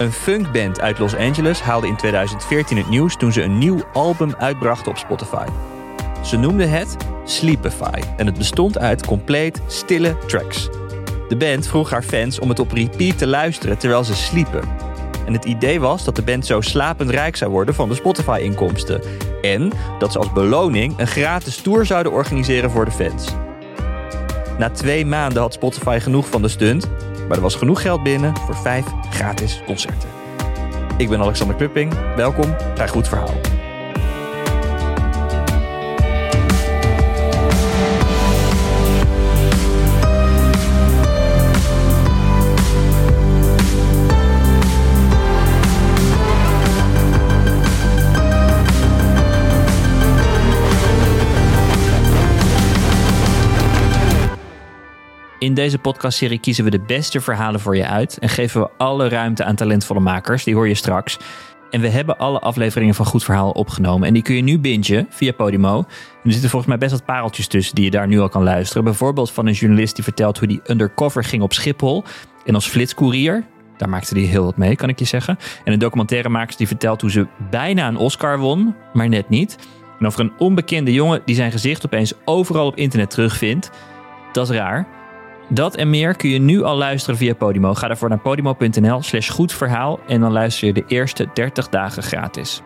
Een funkband uit Los Angeles haalde in 2014 het nieuws toen ze een nieuw album uitbrachten op Spotify. Ze noemden het Sleepify en het bestond uit compleet stille tracks. De band vroeg haar fans om het op repeat te luisteren terwijl ze sliepen. En het idee was dat de band zo slapend rijk zou worden van de Spotify-inkomsten. En dat ze als beloning een gratis tour zouden organiseren voor de fans. Na twee maanden had Spotify genoeg van de stunt, maar er was genoeg geld binnen voor vijf gratis concerten. Ik ben Alexander Klupping, welkom bij Goed Verhaal. In deze podcastserie kiezen we de beste verhalen voor je uit en geven we alle ruimte aan talentvolle makers. Die hoor je straks. En we hebben alle afleveringen van Goed Verhaal opgenomen. En die kun je nu bingen via Podimo. En er zitten volgens mij best wat pareltjes tussen die je daar nu al kan luisteren. Bijvoorbeeld van een journalist die vertelt hoe die undercover ging op Schiphol. En als flitscourier. Daar maakte hij heel wat mee, kan ik je zeggen. En een documentairemaker die vertelt hoe ze bijna een Oscar won, maar net niet. En over een onbekende jongen die zijn gezicht opeens overal op internet terugvindt. Dat is raar. Dat en meer kun je nu al luisteren via Podimo. Ga daarvoor naar podimo.nl slash goed verhaal en dan luister je de eerste 30 dagen gratis.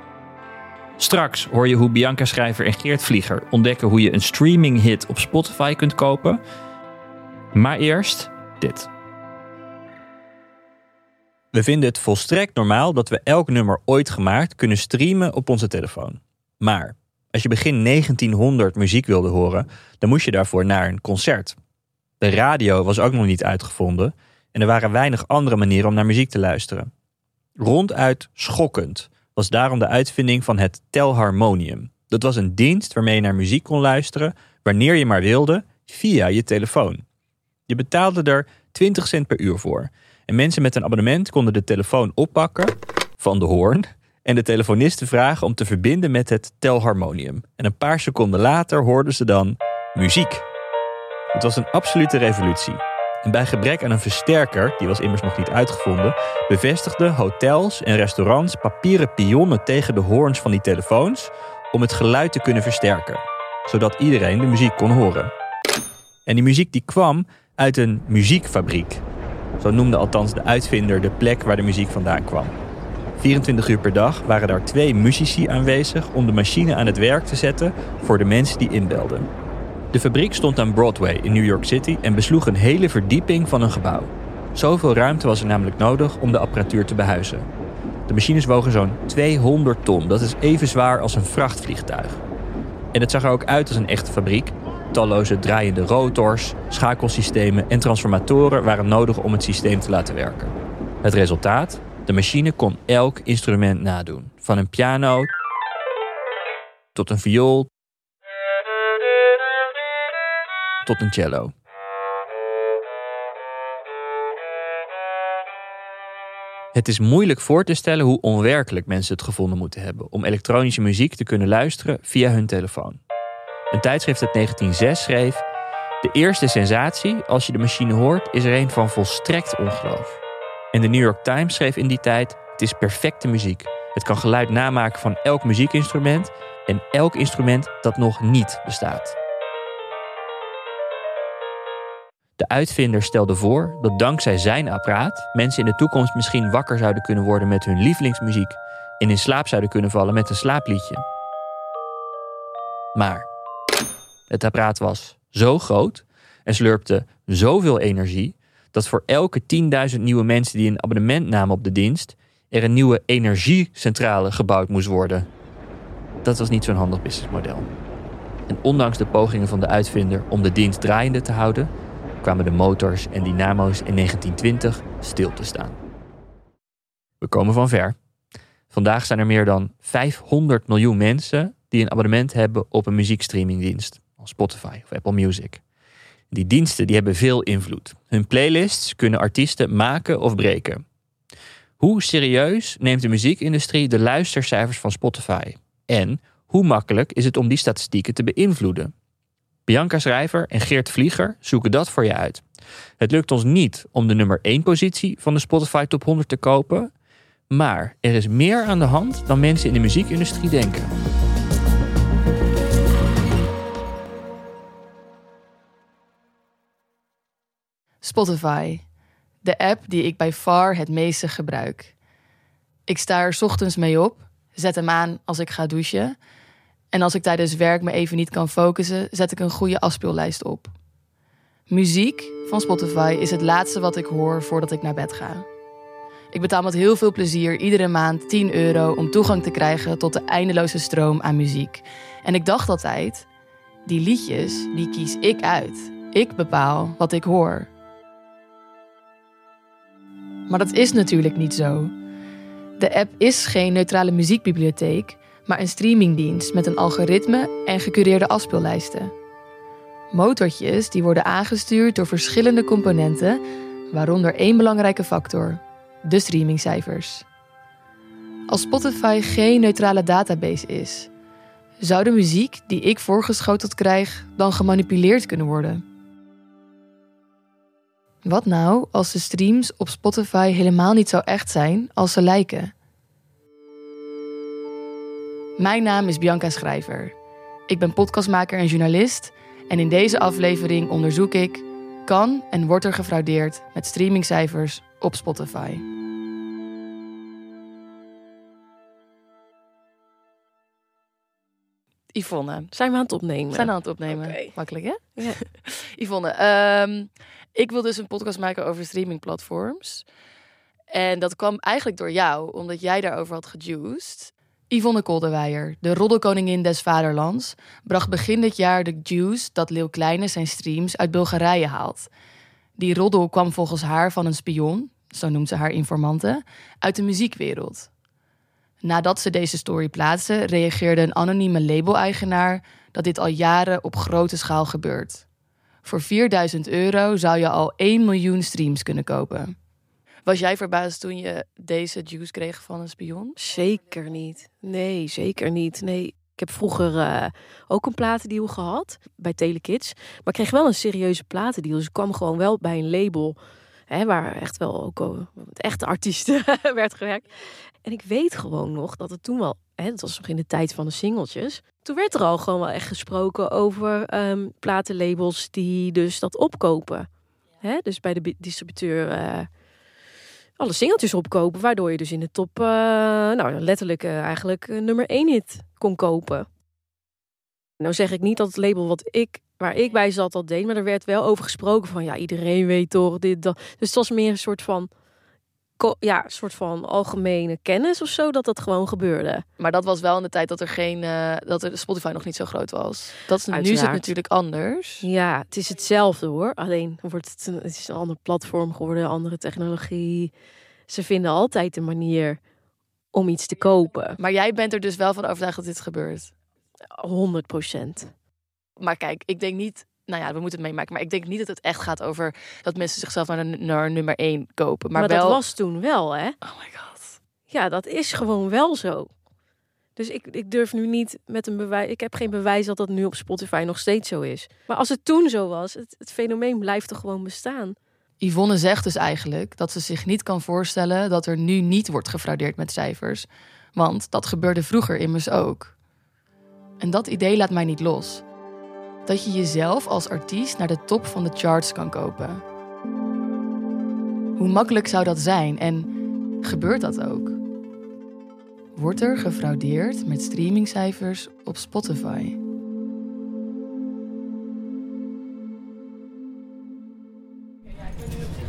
Straks hoor je hoe Bianca Schrijver en Geert Vlieger ontdekken hoe je een streaming hit op Spotify kunt kopen. Maar eerst dit. We vinden het volstrekt normaal dat we elk nummer ooit gemaakt kunnen streamen op onze telefoon. Maar als je begin 1900 muziek wilde horen, dan moest je daarvoor naar een concert. De radio was ook nog niet uitgevonden en er waren weinig andere manieren om naar muziek te luisteren. Ronduit schokkend was daarom de uitvinding van het telharmonium. Dat was een dienst waarmee je naar muziek kon luisteren wanneer je maar wilde via je telefoon. Je betaalde er 20 cent per uur voor. En mensen met een abonnement konden de telefoon oppakken van de hoorn en de telefonisten vragen om te verbinden met het telharmonium. En een paar seconden later hoorden ze dan muziek. Het was een absolute revolutie. En bij gebrek aan een versterker, die was immers nog niet uitgevonden, bevestigden hotels en restaurants papieren pionnen tegen de hoorns van die telefoons om het geluid te kunnen versterken, zodat iedereen de muziek kon horen. En die muziek die kwam uit een muziekfabriek. Zo noemde althans de uitvinder de plek waar de muziek vandaan kwam. 24 uur per dag waren daar twee muzici aanwezig om de machine aan het werk te zetten voor de mensen die inbelden. De fabriek stond aan Broadway in New York City en besloeg een hele verdieping van een gebouw. Zoveel ruimte was er namelijk nodig om de apparatuur te behuizen. De machines wogen zo'n 200 ton, dat is even zwaar als een vrachtvliegtuig. En het zag er ook uit als een echte fabriek. Talloze draaiende rotors, schakelsystemen en transformatoren waren nodig om het systeem te laten werken. Het resultaat? De machine kon elk instrument nadoen. Van een piano tot een viool tot een cello. Het is moeilijk voor te stellen hoe onwerkelijk mensen het gevonden moeten hebben om elektronische muziek te kunnen luisteren via hun telefoon. Een tijdschrift uit 1906 schreef: De eerste sensatie als je de machine hoort is er een van volstrekt ongeloof. En de New York Times schreef in die tijd: Het is perfecte muziek. Het kan geluid namaken van elk muziekinstrument en elk instrument dat nog niet bestaat. De uitvinder stelde voor dat dankzij zijn apparaat mensen in de toekomst misschien wakker zouden kunnen worden met hun lievelingsmuziek en in slaap zouden kunnen vallen met een slaapliedje. Maar het apparaat was zo groot en slurpte zoveel energie dat voor elke 10.000 nieuwe mensen die een abonnement namen op de dienst er een nieuwe energiecentrale gebouwd moest worden. Dat was niet zo'n handig businessmodel. En ondanks de pogingen van de uitvinder om de dienst draaiende te houden, kwamen de motors en dynamo's in 1920 stil te staan. We komen van ver. Vandaag zijn er meer dan 500 miljoen mensen die een abonnement hebben op een muziekstreamingdienst, als Spotify of Apple Music. Die diensten die hebben veel invloed. Hun playlists kunnen artiesten maken of breken. Hoe serieus neemt de muziekindustrie de luistercijfers van Spotify? En hoe makkelijk is het om die statistieken te beïnvloeden? Bianca Schrijver en Geert Vlieger zoeken dat voor je uit. Het lukt ons niet om de nummer 1 positie van de Spotify Top 100 te kopen, Maar er is meer aan de hand dan mensen in de muziekindustrie denken. Spotify, de app die ik bij far het meeste gebruik. Ik sta er ochtends mee op, zet hem aan als ik ga douchen. En als ik tijdens werk me even niet kan focussen, zet ik een goede afspeellijst op. Muziek van Spotify is het laatste wat ik hoor voordat ik naar bed ga. Ik betaal met heel veel plezier iedere maand 10 euro om toegang te krijgen tot de eindeloze stroom aan muziek. En ik dacht altijd, die liedjes, die kies ik uit. Ik bepaal wat ik hoor. Maar dat is natuurlijk niet zo. De app is geen neutrale muziekbibliotheek, maar een streamingdienst met een algoritme en gecureerde afspeellijsten. Motortjes die worden aangestuurd door verschillende componenten, waaronder één belangrijke factor: de streamingcijfers. Als Spotify geen neutrale database is, zou de muziek die ik voorgeschoteld krijg dan gemanipuleerd kunnen worden? Wat nou als de streams op Spotify helemaal niet zo echt zijn als ze lijken? Mijn naam is Bianca Schrijver. Ik ben podcastmaker en journalist en in deze aflevering onderzoek ik: kan en wordt er gefraudeerd met streamingcijfers op Spotify? Yvonne, Zijn we aan het opnemen? we zijn aan het opnemen. Makkelijk hè? Ja. Yvonne, ehm, ik wil dus een podcast maken over streamingplatforms. En dat kwam eigenlijk door jou, omdat jij daarover had gejuiced. Yvonne Kolderweijer, de roddelkoningin des vaderlands, bracht begin dit jaar de juice dat Leeuw Kleine zijn streams uit Bulgarije haalt. Die roddel kwam volgens haar van een spion, zo noemt ze haar informanten, uit de muziekwereld. Nadat ze deze story plaatste, reageerde een anonieme label-eigenaar dat dit al jaren op grote schaal gebeurt. Voor 4000 euro zou je al 1 miljoen streams kunnen kopen. Was jij verbaasd toen je deze juice kreeg van een spion? Zeker niet. Nee, zeker niet. Nee. Ik heb vroeger eh, ook een platendeal gehad bij Telekids. Maar ik kreeg wel een serieuze platendeal. Dus ik kwam gewoon wel bij een label hè, waar echt wel ook met echte artiesten werd gewerkt. En ik weet gewoon nog dat het toen wel, hè, dat was nog in de tijd van de singeltjes. Toen werd er al gewoon wel echt gesproken over ehm, platenlabels die dus dat opkopen. Hè, dus bij de distributeur eh, alle singeltjes opkopen. Waardoor je dus in de top, eh, nou letterlijk eh, eigenlijk eh, nummer 1 hit kon kopen. Nou zeg ik niet dat het label wat ik, waar ik bij zat dat deed. Maar er werd wel over gesproken van ja, iedereen weet toch dit, dat. Dus het was meer een soort van, ja, soort van algemene kennis of zo dat dat gewoon gebeurde. Maar dat was wel in de tijd dat er geen, eh, dat er Spotify nog niet zo groot was. Dat is, nu is het natuurlijk anders. Ja, het is hetzelfde hoor. Alleen wordt het, een, het is een ander platform geworden, andere technologie. Ze vinden altijd een manier om iets te kopen. Maar jij bent er dus wel van overtuigd dat dit gebeurt. 100 procent. Maar kijk, ik denk niet. Nou ja, we moeten het meemaken. Maar ik denk niet dat het echt gaat over dat mensen zichzelf naar, de, naar nummer 1 kopen. Maar, Maar, wel. dat was toen wel, hè? Oh my god. Ja, dat is gewoon wel zo. Dus ik, ik durf nu niet met een bewijs. Ik heb geen bewijs dat dat nu op Spotify nog steeds zo is. Maar als het toen zo was, het, het fenomeen blijft toch gewoon bestaan. Yvonne zegt dus eigenlijk dat ze zich niet kan voorstellen dat er nu niet wordt gefraudeerd met cijfers. Want dat gebeurde vroeger immers ook. En dat idee laat mij niet los. Dat je jezelf als artiest naar de top van de charts kan kopen. Hoe makkelijk zou dat zijn en gebeurt dat ook? Wordt er gefraudeerd met streamingcijfers op Spotify?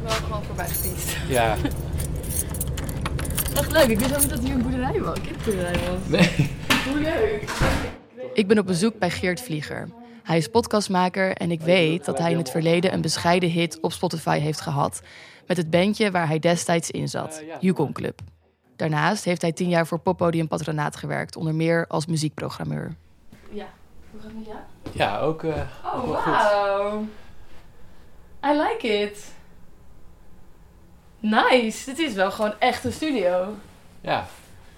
wel gewoon voorbij gefietst. Ja, Echt leuk. Ik wist ook niet dat hier een boerderij was. Een kipboerderij was. nee. Hoe leuk. Ik ben op bezoek bij Geert Vlieger. Hij is podcastmaker en ik weet dat hij in het verleden een bescheiden hit op Spotify heeft gehad. Met het bandje waar hij destijds in zat, Yukon Club. Daarnaast heeft hij tien jaar voor Poppodium Patronaat gewerkt, onder meer als muziekprogrammeur. Ja, hoe gaat het met jou? Ja, ook. eh, Oh, wow. I like it. Nice. Dit is wel gewoon echt een studio. ja.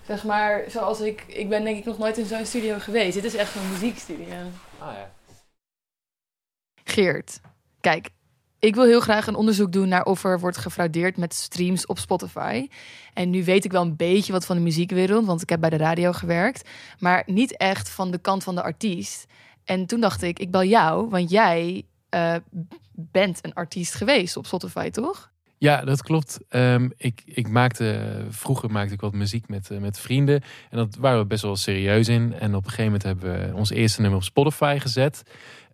Zeg maar, zoals ik... Ik ben denk ik nog nooit in zo'n studio geweest. Dit is echt een muziekstudio. Ah ja. Geert, kijk. Ik wil heel graag een onderzoek doen naar of er wordt gefraudeerd met streams op Spotify. En nu weet ik wel een beetje wat van de muziekwereld, want ik heb bij de radio gewerkt. Maar niet echt van de kant van de artiest. En toen dacht ik, ik bel jou, want jij uh, bent een artiest geweest op Spotify, toch? Ja, dat klopt. Um, ik, ik maakte, vroeger maakte ik wat muziek met, uh, met vrienden. En dat waren we best wel serieus in. En op een gegeven moment hebben we ons eerste nummer op Spotify gezet.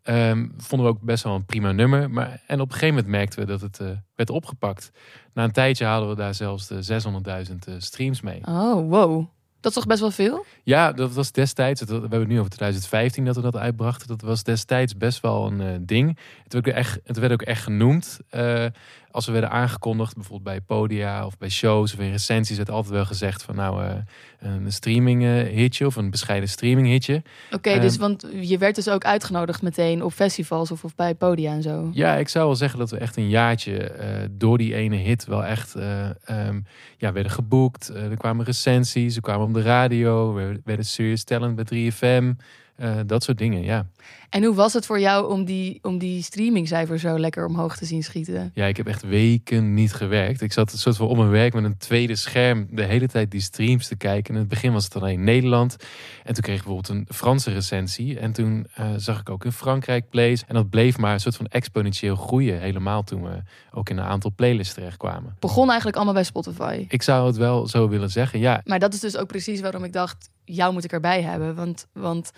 Um, vonden we ook best wel een prima nummer. Maar, en op een gegeven moment merkten we dat het uh, werd opgepakt. Na een tijdje haalden we daar zelfs de 600.000 uh, streams mee. Oh, wow. Dat is toch best wel veel? Ja, dat was destijds. we hebben het nu over 2015 dat we dat uitbrachten. Dat was destijds best wel een uh, ding. Het werd, ook echt, het werd ook echt genoemd. Uh, als we werden aangekondigd, bijvoorbeeld bij podia of bij shows of in recensies, werd altijd wel gezegd van nou uh, een streaming hitje of een bescheiden streaming hitje. Oké, okay, um, dus want je werd dus ook uitgenodigd meteen op festivals of, of bij podia en zo. Ja, ik zou wel zeggen dat we echt een jaartje door die ene hit wel echt um, ja, werden geboekt. er kwamen recensies, er kwamen op de radio, we werden Serious Talent bij 3FM. Uh, dat soort dingen, ja. En hoe was het voor jou om die, om die streamingcijfer zo lekker omhoog te zien schieten? Ja, ik heb echt weken niet gewerkt. Ik zat een soort van op mijn werk met een tweede scherm de hele tijd die streams te kijken. In het begin was het alleen Nederland. En toen kreeg ik bijvoorbeeld een Franse recensie. En toen uh, zag ik ook in Frankrijk plays. En dat bleef maar een soort van exponentieel groeien. Helemaal toen we ook in een aantal playlists terechtkwamen. Begon eigenlijk allemaal bij Spotify? Ik zou het wel zo willen zeggen, ja. Maar dat is dus ook precies waarom ik dacht, jou moet ik erbij hebben. Want... want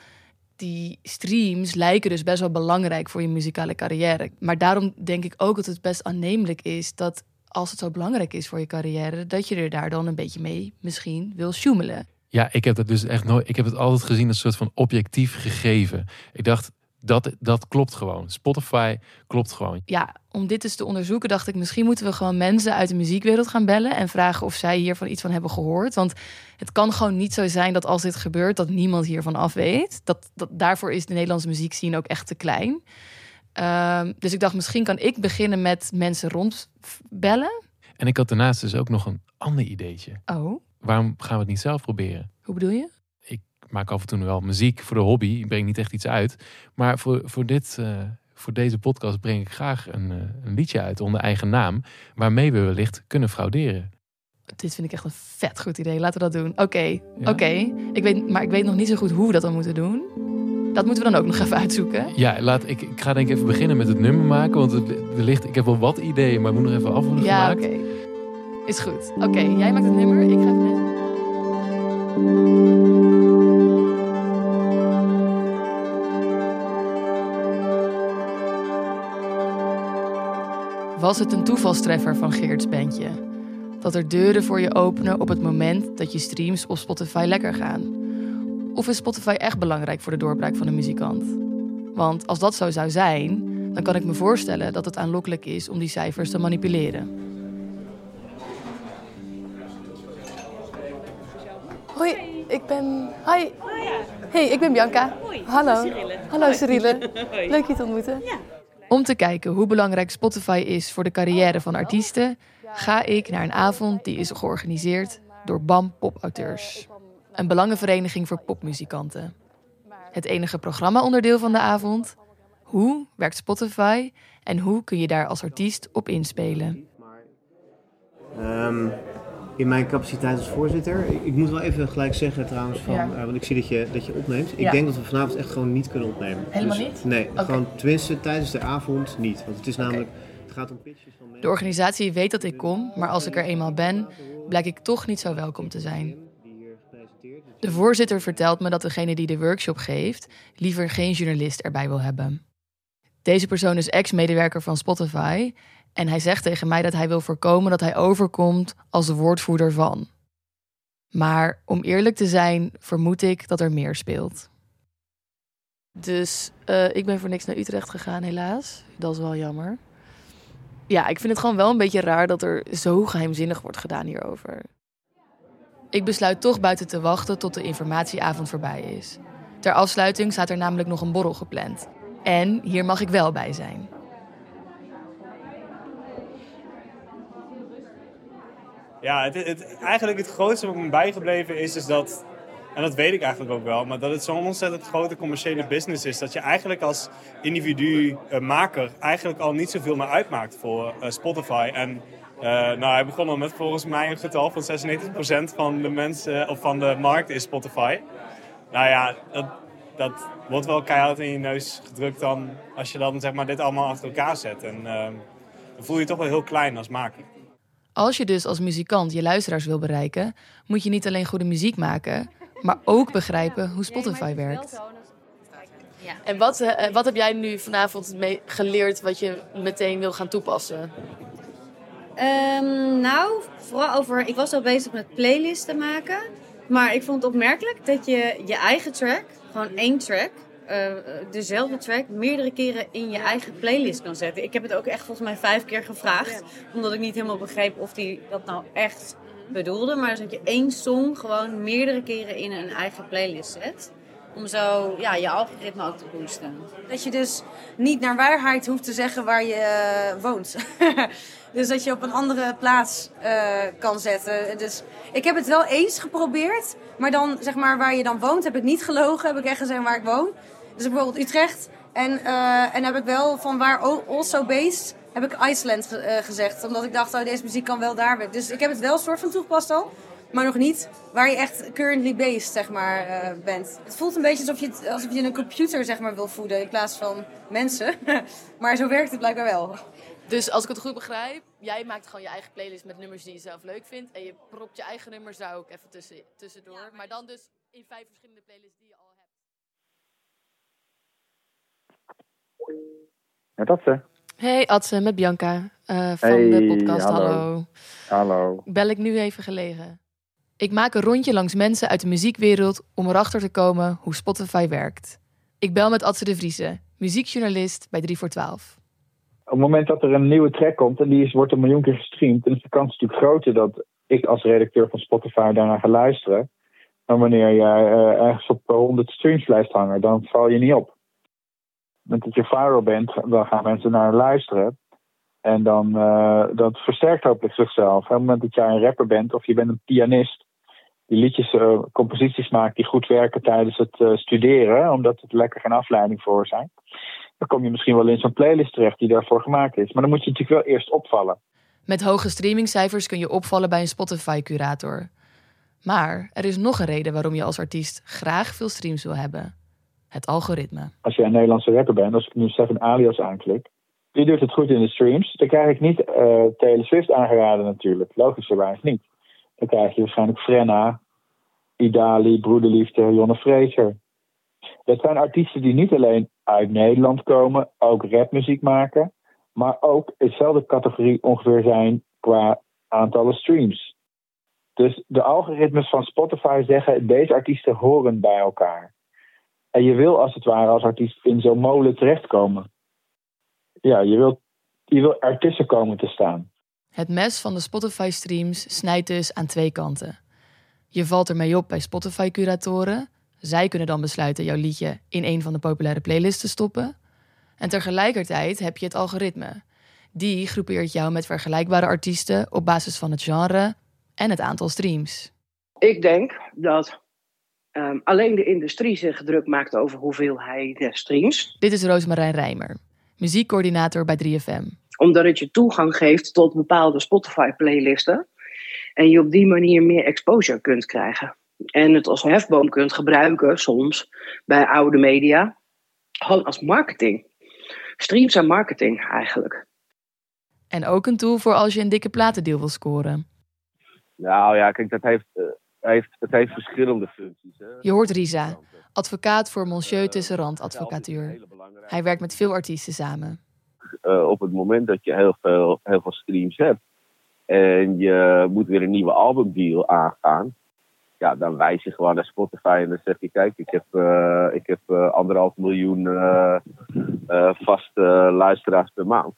die streams lijken dus best wel belangrijk voor je muzikale carrière. Maar daarom denk ik ook dat het best aannemelijk is dat als het zo belangrijk is voor je carrière, dat je er daar dan een beetje mee misschien wil sjoemelen. Ja, ik heb het dus echt nooit. Ik heb het altijd gezien als een soort van objectief gegeven. Ik dacht, dat, dat klopt gewoon. Spotify klopt gewoon. Ja, om dit eens te onderzoeken, dacht ik, misschien moeten we gewoon mensen uit de muziekwereld gaan bellen en vragen of zij hiervan iets van hebben gehoord. Want het kan gewoon niet zo zijn dat als dit gebeurt, dat niemand hiervan af weet. Dat, dat, daarvoor is de Nederlandse muziekscene ook echt te klein. Um, dus ik dacht, misschien kan ik beginnen met mensen rondbellen. En ik had daarnaast dus ook nog een ander ideetje. Oh. Waarom gaan we het niet zelf proberen? Hoe bedoel je? Maak af en toe wel muziek voor de hobby. Ik breng niet echt iets uit. Maar voor, voor, dit, uh, voor deze podcast breng ik graag een, uh, een liedje uit onder eigen naam. Waarmee we wellicht kunnen frauderen. Dit vind ik echt een vet goed idee. Laten we dat doen. Oké, okay. ja. oké. Okay. Ik weet, maar ik weet nog niet zo goed hoe we dat dan moeten doen. Dat moeten we dan ook nog even uitzoeken. Ja, laat, ik, ik ga denk ik even beginnen met het nummer maken. Want het, wellicht, ik heb wel wat ideeën, maar ik moet nog even af ja, oké. Okay. Is goed. Oké, jij maakt het nummer. Ik ga even Was het een toevalstreffer van Geert's bandje? Dat er deuren voor je openen op het moment dat je streams op Spotify lekker gaan? Of is Spotify echt belangrijk voor de doorbraak van een muzikant? Want als dat zo zou zijn, dan kan ik me voorstellen dat het aanlokkelijk is om die cijfers te manipuleren. Hoi, ik ben. Hoi. Hey, ik ben Bianca. Hoi. Hallo. Cyrille. Hallo Cyrille. Leuk je te ontmoeten. Om te kijken hoe belangrijk Spotify is voor de carrière van artiesten, ga ik naar een avond die is georganiseerd door BAM Popauteurs, een belangenvereniging voor popmuzikanten. Het enige programma-onderdeel van de avond: hoe werkt Spotify en hoe kun je daar als artiest op inspelen? Um, in mijn capaciteit als voorzitter. Ik, ik, moet wel even gelijk zeggen trouwens, van, Ja. uh, want ik zie dat je, dat je opneemt. Ik Ja. denk dat we vanavond echt gewoon niet kunnen opnemen. Helemaal Dus- niet? Nee, gewoon tenminste tijdens de avond niet. Want het is namelijk, het gaat om pitches van mensen. De organisatie weet dat ik kom, maar als ik er eenmaal ben, blijk ik toch niet zo welkom te zijn. Die hier gepresenteerd is. De voorzitter vertelt me dat degene die de workshop geeft liever geen journalist erbij wil hebben. Deze persoon is ex-medewerker van Spotify en hij zegt tegen mij dat hij wil voorkomen dat hij overkomt als de woordvoerder van. Maar om eerlijk te zijn, vermoed ik dat er meer speelt. Dus eh, ik ben voor niks naar Utrecht gegaan, helaas. Dat is wel jammer. Ja, ik vind het gewoon wel een beetje raar dat er zo geheimzinnig wordt gedaan hierover. Ik besluit toch buiten te wachten tot de informatieavond voorbij is. Ter afsluiting staat er namelijk nog een borrel gepland. En hier mag ik wel bij zijn. Ja, het, het, eigenlijk het grootste wat me bijgebleven is, is dat en dat weet ik eigenlijk ook wel, maar dat het zo'n ontzettend grote commerciële business is, dat je eigenlijk als individu uh, maker eigenlijk al niet zoveel meer uitmaakt voor uh, Spotify. En uh, nou, hij begon al met volgens mij een getal van 96% van de mensen of van de markt is Spotify. Nou ja, dat, dat wordt wel keihard in je neus gedrukt dan als je dan zeg maar dit allemaal achter elkaar zet. En dan voel je je toch wel heel klein als maker. Als je dus als muzikant je luisteraars wil bereiken, moet je niet alleen goede muziek maken, maar ook begrijpen hoe Spotify werkt. En wat, uh, wat heb jij nu vanavond mee geleerd wat je meteen wil gaan toepassen? Um, nou, vooral over. Ik was al bezig met playlisten maken. Maar ik vond het opmerkelijk dat je je eigen track, gewoon één track, uh, dezelfde track meerdere keren in je eigen playlist kan zetten. Ik heb het ook echt volgens mij vijf keer gevraagd. Omdat ik niet helemaal begreep of hij dat nou echt bedoelde. Maar dat je één song gewoon meerdere keren in een eigen playlist zet. Om zo ja, je algoritme ook te boosten. Dat je dus niet naar waarheid hoeft te zeggen waar je uh, woont. dus dat je op een andere plaats uh, kan zetten. Dus ik heb het wel eens geprobeerd. Maar dan, zeg maar, waar je dan woont, heb ik niet gelogen. Heb ik echt gezegd waar ik woon. Dus bijvoorbeeld Utrecht. En, uh, en heb ik wel van waar also based heb ik Iceland ge uh, gezegd. Omdat ik dacht, oh, deze muziek kan wel daar. Dus ik heb het wel soort van toegepast al. Maar nog niet waar je echt currently based, zeg maar, uh, bent. Het voelt een beetje alsof je, alsof je een computer, zeg maar, wil voeden in plaats van mensen. maar zo werkt het blijkbaar wel. Dus als ik het goed begrijp, jij maakt gewoon je eigen playlist met nummers die je zelf leuk vindt. En je propt je eigen nummers daar ook even tussen, tussendoor. Ja, maar dan dus in vijf verschillende playlists die je al hebt. Met Atze. Hey Atze, met Bianca uh, van hey, de podcast hallo. Hallo. Hallo. Bel ik nu even gelegen. Ik maak een rondje langs mensen uit de muziekwereld om erachter te komen hoe Spotify werkt. Ik bel met Atze de Vriese, muziekjournalist bij 3 voor 12. Op het moment dat er een nieuwe track komt en die is, wordt een miljoen keer gestreamd, dan is de kans natuurlijk groter dat ik als redacteur van Spotify daarna ga luisteren. Dan wanneer jij uh, ergens op 100 streams blijft hangen, dan val je niet op. Moment dat je viral bent, dan gaan mensen naar luisteren. En dan uh, dat versterkt hopelijk zichzelf. Op het moment dat jij een rapper bent of je bent een pianist, die liedjes, uh, composities maakt die goed werken tijdens het uh, studeren, omdat het lekker geen afleiding voor zijn. Dan kom je misschien wel in zo'n playlist terecht die daarvoor gemaakt is. Maar dan moet je natuurlijk wel eerst opvallen. Met hoge streamingcijfers kun je opvallen bij een Spotify-curator. Maar er is nog een reden waarom je als artiest graag veel streams wil hebben. Het algoritme. Als je een Nederlandse rapper bent, als ik nu Stefan Alias aanklik, die doet het goed in de streams. Dan krijg ik niet uh, Taylor Swift aangeraden natuurlijk. Logischerwijs niet. Dan krijg je waarschijnlijk Frenna, Idali, Broederliefde, Jonne Fraser. Dat zijn artiesten die niet alleen uit Nederland komen, ook rapmuziek maken, maar ook hetzelfde categorie ongeveer zijn qua aantallen streams. Dus de algoritmes van Spotify zeggen deze artiesten horen bij elkaar. En je wil als het ware als artiest in zo'n molen terechtkomen. Ja, je wil, je wil ertussen komen te staan. Het mes van de Spotify-streams snijdt dus aan twee kanten. Je valt ermee op bij Spotify-curatoren. Zij kunnen dan besluiten jouw liedje in een van de populaire playlists te stoppen. En tegelijkertijd heb je het algoritme. Die groepeert jou met vergelijkbare artiesten op basis van het genre en het aantal streams. Ik denk dat um, alleen de industrie zich druk maakt over hoeveelheid streams. Dit is Roosmarijn Rijmer, muziekcoördinator bij 3FM. Omdat het je toegang geeft tot bepaalde Spotify-playlisten. En je op die manier meer exposure kunt krijgen. En het als hefboom kunt gebruiken soms bij oude media. Gewoon als marketing. Streams zijn marketing eigenlijk. En ook een tool voor als je een dikke platendeal wil scoren. Nou ja, kijk, dat heeft, uh, heeft, het heeft verschillende functies. Hè. Je hoort Risa, advocaat voor Monsieur Tussenrand Advocatuur. Hij werkt met veel artiesten samen. Uh, op het moment dat je heel veel, heel veel streams hebt en je moet weer een nieuwe albumdeal aangaan, ja, dan wijs je gewoon naar Spotify en dan zeg je: Kijk, ik heb, uh, ik heb uh, anderhalf miljoen vaste luisteraars per maand.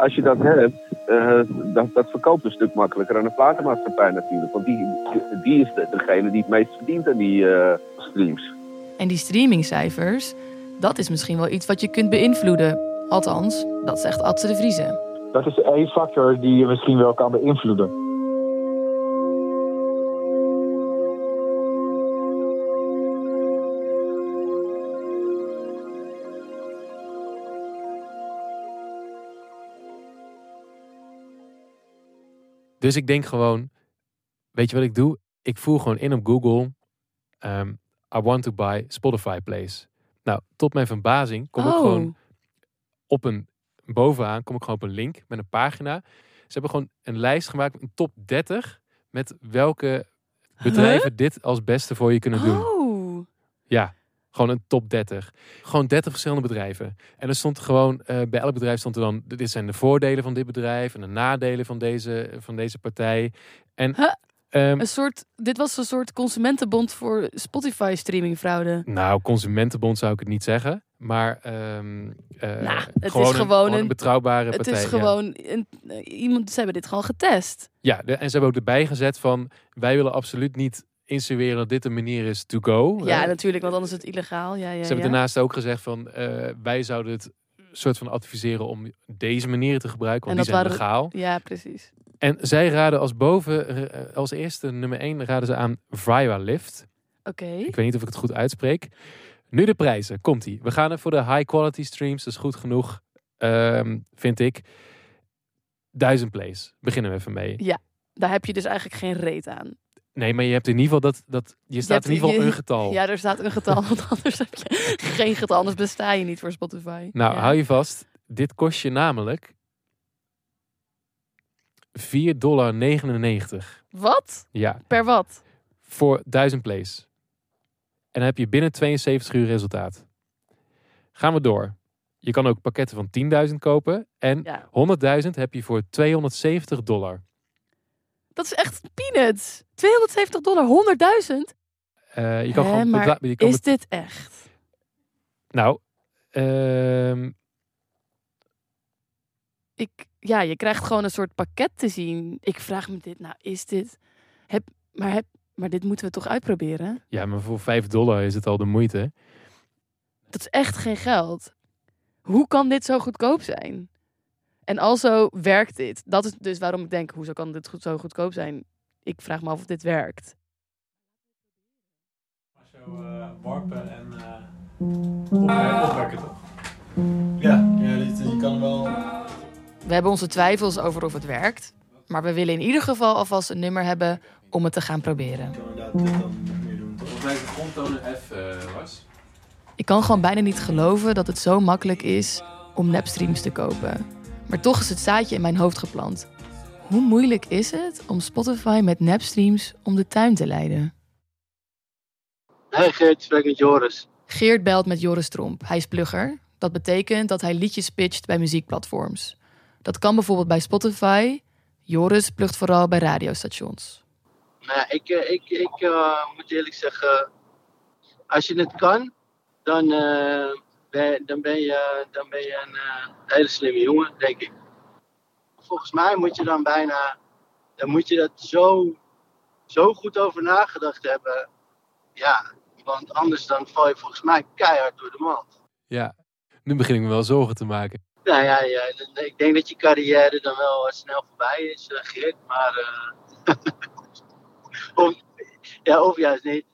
Als je dat hebt, dat, dat verkoopt een stuk makkelijker aan de platenmaatschappij natuurlijk. Want die, die is de, degene die het meest verdient aan die streams. En die streamingcijfers, dat is misschien wel iets wat je kunt beïnvloeden. Althans, dat zegt Adse de Vrieze. Dat is één factor die je misschien wel kan beïnvloeden. Dus ik denk gewoon, weet je wat ik doe? Ik voer gewoon in op Google, ehm, I want to buy Spotify plays. Nou, tot mijn verbazing kom ik Oh. gewoon op een, bovenaan kom ik gewoon op een link met een pagina. Ze hebben gewoon een lijst gemaakt, een top 30, met welke bedrijven dit als beste voor je kunnen doen. Oh. Ja, gewoon een top 30. Gewoon 30 verschillende bedrijven. En er stond gewoon, eh, bij elk bedrijf stond er dan, dit zijn de voordelen van dit bedrijf en de nadelen van deze, van deze partij. En Huh? ehm, Een soort, dit was een soort consumentenbond voor Spotify streamingfraude. nou, consumentenbond zou ik het niet zeggen. Maar ehm, eh, het is gewoon, een, gewoon gewoon een betrouwbare Het partij. is ja. gewoon, een, eh, iemand, ze hebben dit gewoon getest. Ja, de- en ze hebben ook erbij gezet van, wij willen absoluut niet insinueren dat dit een manier is to go. Ja, hè. natuurlijk, want anders is het illegaal. Ja, ja, Ze hebben daarnaast ook gezegd van eh, wij zouden het soort van adviseren om deze manieren te gebruiken, En want die dat zijn waren- legaal. Ja, precies. En zij raden als boven, eh, als eerste nummer 1 raden ze aan Vrya Lift. Oké. Ik weet niet of ik het goed uitspreek. Nu de prijzen, komt ie. We gaan er voor de high quality streams, dat is goed genoeg, ehm, vind ik. Duizend plays, beginnen we even mee. Ja, daar heb je dus eigenlijk geen reet aan. Nee, maar je hebt in ieder geval dat, dat je staat in ieder geval je- een getal. Ja, er staat een getal, want anders heb je geen getal. Anders besta je niet voor Spotify. Nou, ja. hou je vast. Dit kost je namelijk 4,99 dollar. Wat? Ja, Per wat? voor 1000 plays. En dan heb je binnen 72 uur resultaat. Gaan we door. Je kan ook pakketten van 10.000 kopen. En Ja. 100.000 heb je voor 270 dollar. Dat is echt peanuts. 270 dollar, 100.000? Eh, je kan Hè, gewoon maar je kan is dit echt? Nou, ehm, Ik, ja, je krijgt gewoon een soort pakket te zien. Ik vraag me dit, nou is dit... Heb, maar, heb, maar dit moeten we toch uitproberen? ja, maar voor 5 dollar is het al de moeite. Dat is echt geen geld. Hoe kan dit zo goedkoop zijn? En alzo werkt dit. Dat is dus waarom ik denk, hoezo kan dit goed, zo goedkoop zijn? Ik vraag me af of dit werkt. warpen en opwekken toch? Ja, ja je kan wel... We hebben onze twijfels over of het werkt. Maar we willen in ieder geval alvast een nummer hebben om het te gaan proberen. Ik kan gewoon bijna niet geloven dat het zo makkelijk is om nepstreams te kopen. Maar toch is het zaadje in mijn hoofd geplant. Hoe moeilijk is het om Spotify met nepstreams om de tuin te leiden? Hey Geert, spreek met Joris. Geert belt met Joris Tromp. Hij is plugger. Dat betekent dat hij liedjes pitcht bij muziekplatforms. Dat kan bijvoorbeeld bij Spotify. Joris plugt vooral bij radiostations. Nou, ik, eh, ik, ik eh, moet eerlijk zeggen, als je het kan, dan, eh, ben, dan, ben, je, dan ben je een eh, hele slimme jongen, denk ik. Volgens mij moet je dan bijna, dan moet je dat zo, zo goed over nagedacht hebben. Ja, want anders dan val je volgens mij keihard door de mand. Ja, nu begin ik me wel zorgen te maken. Nou ja, ja ik denk dat je carrière dan wel eh, snel voorbij is, eh, Geert. Maar, of, ja, of juist niet.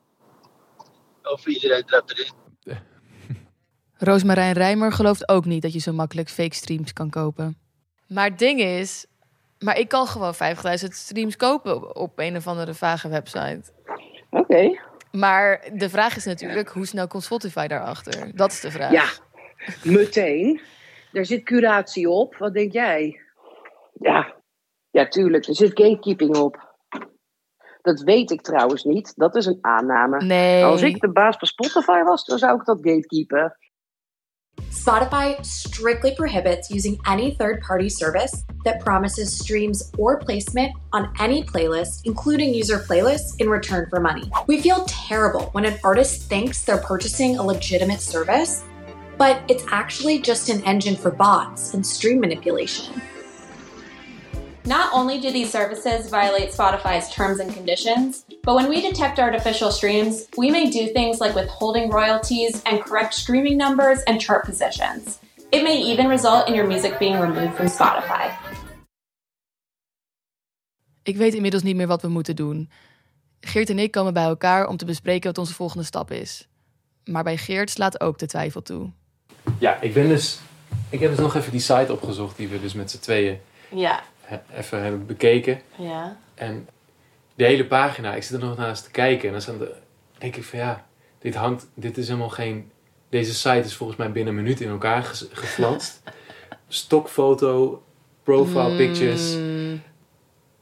Of iedereen trapt erin. Roosmarijn Rijmer gelooft ook niet dat je zo makkelijk fake streams kan kopen. Maar het ding is, maar ik kan gewoon 50.000 streams kopen op een of andere vage website. Oké. Maar de vraag is natuurlijk, hoe snel komt Spotify daarachter? Dat is de vraag. Ja, meteen. Daar zit curatie op. Wat denk jij? Ja, ja, tuurlijk. Er zit gatekeeping op. Dat weet ik trouwens niet. Dat is een aanname. Nee. Als ik de baas van Spotify was, dan zou ik dat gatekeepen. Spotify strictly prohibits using any third party service that promises streams or placement on any playlist, including user playlists, in return for money. We feel terrible when an artist thinks they're purchasing a legitimate service, but it's actually just an engine for bots and stream manipulation. Not only do these services violate Spotify's terms and conditions, but when we detect artificial streams, we may do things like withholding royalties and correct streaming numbers and chart positions. It may even result in your music being removed from Spotify. Ik weet inmiddels niet meer wat we moeten doen. Geert en ik komen bij elkaar om te bespreken wat onze volgende stap is. Maar bij Geert slaat ook de twijfel toe. Ja, ik ben dus. Ik heb dus nog even die site opgezocht die we dus met z'n tweeën Ja. Even hebben bekeken. Ja. En de hele pagina, ik zit er nog naast te kijken. En dan staan de- denk ik van ja, dit hangt, dit is helemaal geen... Deze site is volgens mij binnen een minuut in elkaar ges- geflanst. Stokfoto, profile pictures. Mm,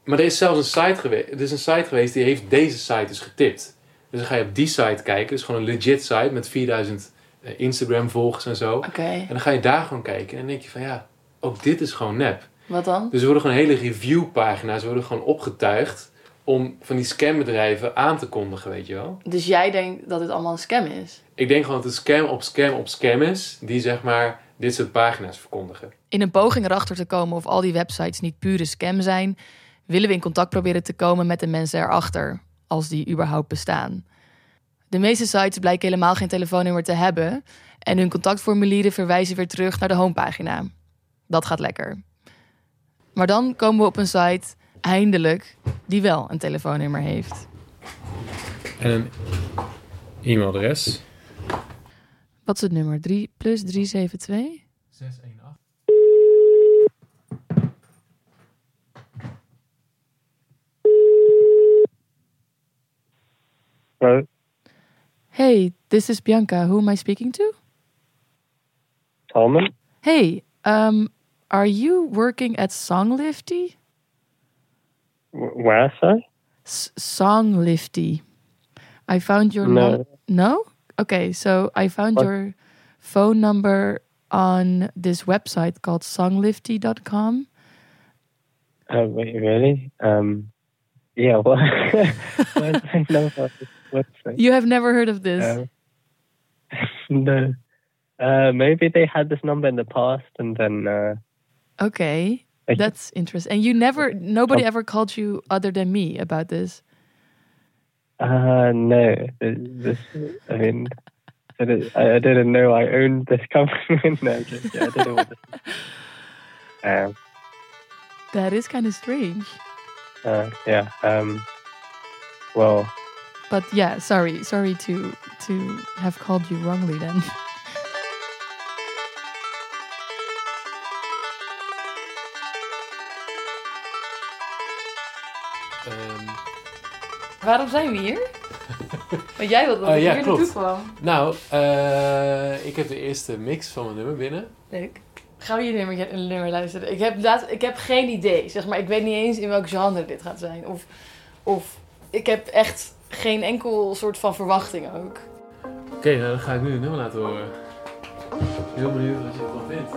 Maar er is zelfs een site geweest. Er is een site geweest die heeft deze site dus getipt. Dus dan ga je op die site kijken. Dus gewoon een legit site met 4000 eh, Instagram volgers en zo. Oké. En dan ga je daar gewoon kijken. En dan denk je van ja, ook dit is gewoon nep. Wat dan? Dus er worden gewoon hele reviewpagina's worden gewoon opgetuigd om van die scambedrijven aan te kondigen, weet je wel. Dus jij denkt dat dit allemaal een scam is? Ik denk gewoon dat het scam op scam op scam is die zeg maar dit soort pagina's verkondigen. In een poging erachter te komen of al die websites niet pure scam zijn, willen we in contact proberen te komen met de mensen erachter, als die überhaupt bestaan. De meeste sites blijken helemaal geen telefoonnummer te hebben en hun contactformulieren verwijzen weer terug naar de homepagina. Dat gaat lekker. Maar dan komen we op een site, eindelijk, die wel een telefoonnummer heeft. En een e-mailadres. Wat is het nummer? 3 plus 372? 618. Hello, Hey, this is Bianca. Who am I speaking to? Salman. Hey, um, are you working at Songlifty? Wh- Where, sorry? S- Songlifty. I found your No. num- no. Okay, so I found What? your phone number on this website called songlifty.com. Oh, wait, really? Um, yeah, what? Where do I know about this website? You have never heard of this? Um, no. Uh, maybe they had this number in the past and then, uh, okay, that's interesting. And you never, nobody Oh. ever called you other than me about this. uh, no. This, I mean, I didn't, I I didn't know I owned this company. no, just, yeah, I didn't know what this Um, That is kind of strange. uh, yeah, um, well, But yeah, sorry, sorry to to have called you wrongly then. Waarom zijn we hier? Want jij wilde dat Oh, ik ja, hier klopt. naartoe kwam. Nou, eh, ik heb de eerste mix van mijn nummer binnen. Leuk. Gaan we je nummer, een nummer luisteren? Ik heb, laat, ik heb geen idee. Zeg maar, ik weet niet eens in welk genre dit gaat zijn. Of, of ik heb echt geen enkel soort van verwachting ook. Oké, nou, dan ga ik nu het nummer laten horen. Heel benieuwd wat je ervan vindt.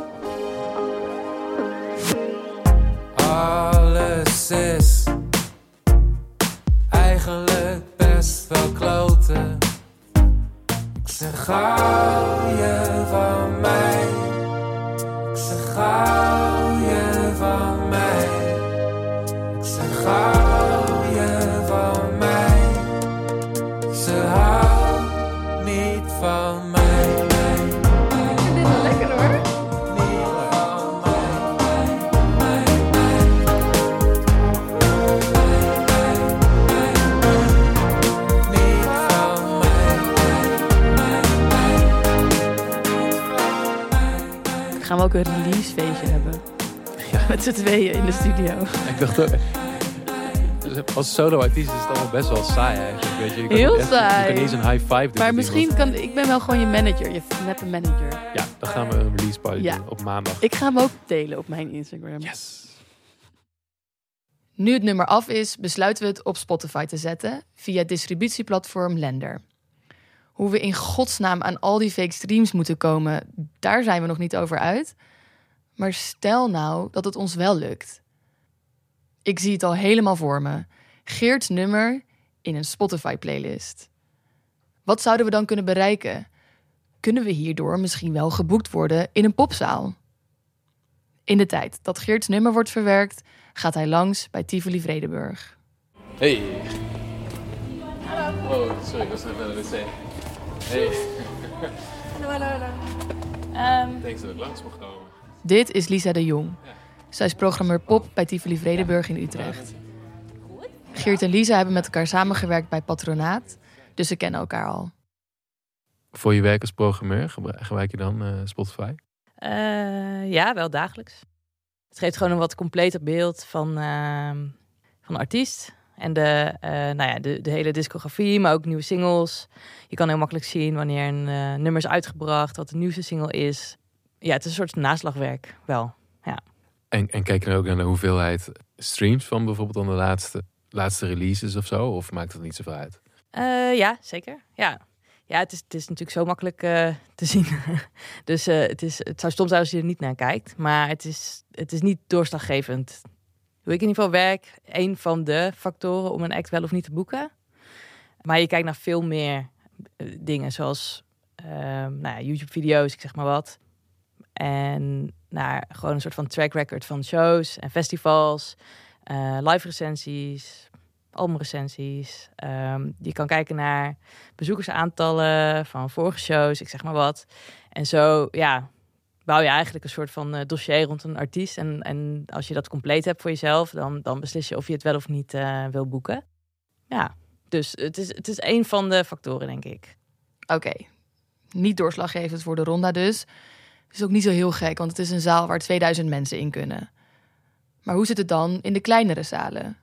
Alles is eigenlijk best wel kloten. Ik je van mij. Ik zeg Gaan we ook een release feestje hebben? Met z'n tweeën in de studio. Ik dacht ook... Dus Als solo-artiest is het allemaal best wel saai eigenlijk. Weet je. Je kan Heel echt- Je saai. kan niet eens een high five doen. Maar misschien kan... Ik ben wel gewoon je manager. Je neppe manager. Ja, dan gaan we een release party Ja. doen op maandag. Ik ga hem ook delen op mijn Instagram. Yes. Nu het nummer af is, besluiten we het op Spotify te zetten via het distributieplatform Lender. Hoe we in godsnaam aan al die fake streams moeten komen, daar zijn we nog niet over uit. Maar stel nou dat het ons wel lukt. Ik zie het al helemaal voor me. Geert's nummer in een Spotify-playlist. Wat zouden we dan kunnen bereiken? Kunnen we hierdoor misschien wel geboekt worden in een popzaal? In de tijd dat Geert's nummer wordt verwerkt, gaat hij langs bij Tivoli Vredenburg. Hey. Oh, sorry, ik was net naar de wc. Hey. Hallo, hallo, hallo. Ehm, Thanks dat ik langs mocht komen. Dit is Lisa de Jong. Zij is programmeur pop bij Tivoli Vredenburg in Utrecht. Geert en Lisa hebben met elkaar samengewerkt bij Patronaat, dus ze kennen elkaar al. Voor je werk als programmeur gebru- gebruik je dan eh, Spotify? Eh, ja, wel dagelijks. Het geeft gewoon een wat completer beeld van, ehm, van de artiest. En de, eh, nou ja, de, de hele discografie, maar ook nieuwe singles. Je kan heel makkelijk zien wanneer een eh, nummer is uitgebracht, wat de nieuwste single is. Ja, het is een soort naslagwerk wel. Ja. En, en kijk je ook naar de hoeveelheid streams van bijvoorbeeld dan de laatste, laatste releases of zo? Of maakt dat niet zoveel uit? Eh, ja, zeker. Ja, ja het, is, het is natuurlijk zo makkelijk te zien. dus het, is, het zou stom zijn als je er niet naar kijkt. Maar het is, het is niet doorslaggevend. Hoe ik in ieder geval werk, een van de factoren om een act wel of niet te boeken. Maar je kijkt naar veel meer eh, dingen, zoals ehm, nou ja, YouTube-video's, ik zeg maar wat. En naar gewoon een soort van track record van shows en festivals, eh, live recensies, albumrecensies. Ehm, je kan kijken naar bezoekersaantallen van vorige shows, ik zeg maar wat. En zo, ja, bouw je eigenlijk een soort van eh, dossier rond een artiest. En, en als je dat compleet hebt voor jezelf, dan, dan beslis je of je het wel of niet eh, wil boeken. Ja, dus het is, het is een van de factoren, denk ik. Oké, niet doorslaggevend voor de ronda dus. Het is ook niet zo heel gek, want het is een zaal waar 2000 mensen in kunnen. Maar hoe zit het dan in de kleinere zalen?